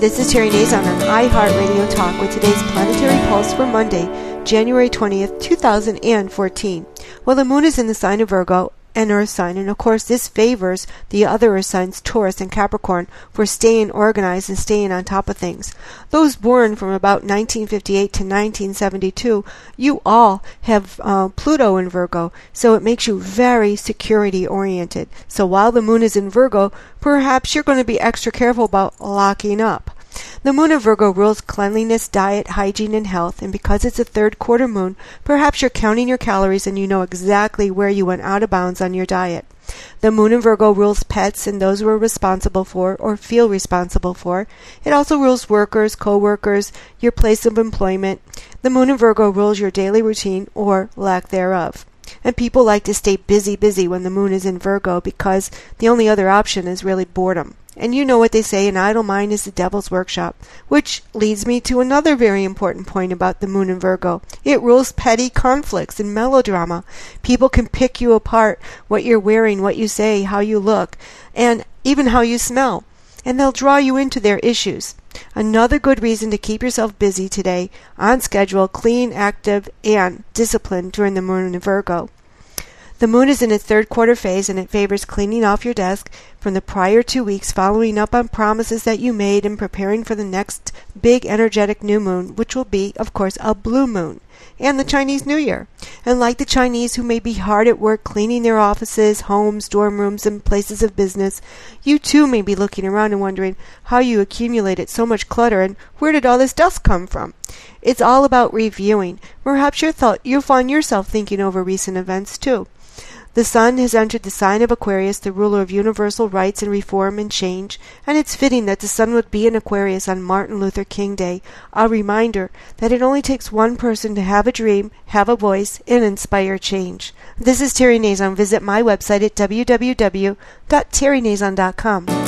this is Terry Nazon on an iHeartRadio Talk with today's planetary pulse for Monday, January 20th, 2014. Well, the moon is in the sign of Virgo, an earth sign, and of course this favors the other earth signs, Taurus and Capricorn, for staying organized and staying on top of things. Those born from about 1958 to 1972, you all have uh, Pluto in Virgo, so it makes you very security oriented. So while the moon is in Virgo, perhaps you're going to be extra careful about locking up. The moon of Virgo rules cleanliness, diet, hygiene, and health, and because it's a third quarter moon, perhaps you're counting your calories and you know exactly where you went out of bounds on your diet. The moon in Virgo rules pets and those we're responsible for or feel responsible for. It also rules workers, co-workers, your place of employment. The moon in Virgo rules your daily routine or lack thereof. And people like to stay busy, busy when the moon is in Virgo because the only other option is really boredom. And you know what they say, an idle mind is the devil's workshop. Which leads me to another very important point about the moon in Virgo. It rules petty conflicts and melodrama. People can pick you apart, what you're wearing, what you say, how you look, and even how you smell. And they'll draw you into their issues. Another good reason to keep yourself busy today, on schedule, clean, active, and disciplined during the moon in Virgo. The moon is in its third quarter phase and it favors cleaning off your desk from the prior two weeks, following up on promises that you made, and preparing for the next big energetic new moon, which will be, of course, a blue moon, and the Chinese New Year. And like the Chinese who may be hard at work cleaning their offices, homes, dorm rooms, and places of business, you too may be looking around and wondering how you accumulated so much clutter and where did all this dust come from? It's all about reviewing. Perhaps you thought you'll find yourself thinking over recent events too. The sun has entered the sign of Aquarius, the ruler of universal rights and reform and change, and it's fitting that the sun would be in Aquarius on Martin Luther King Day, a reminder that it only takes one person to have a dream, have a voice, and inspire change. This is Terry Nazon. Visit my website at www.terrynazon.com.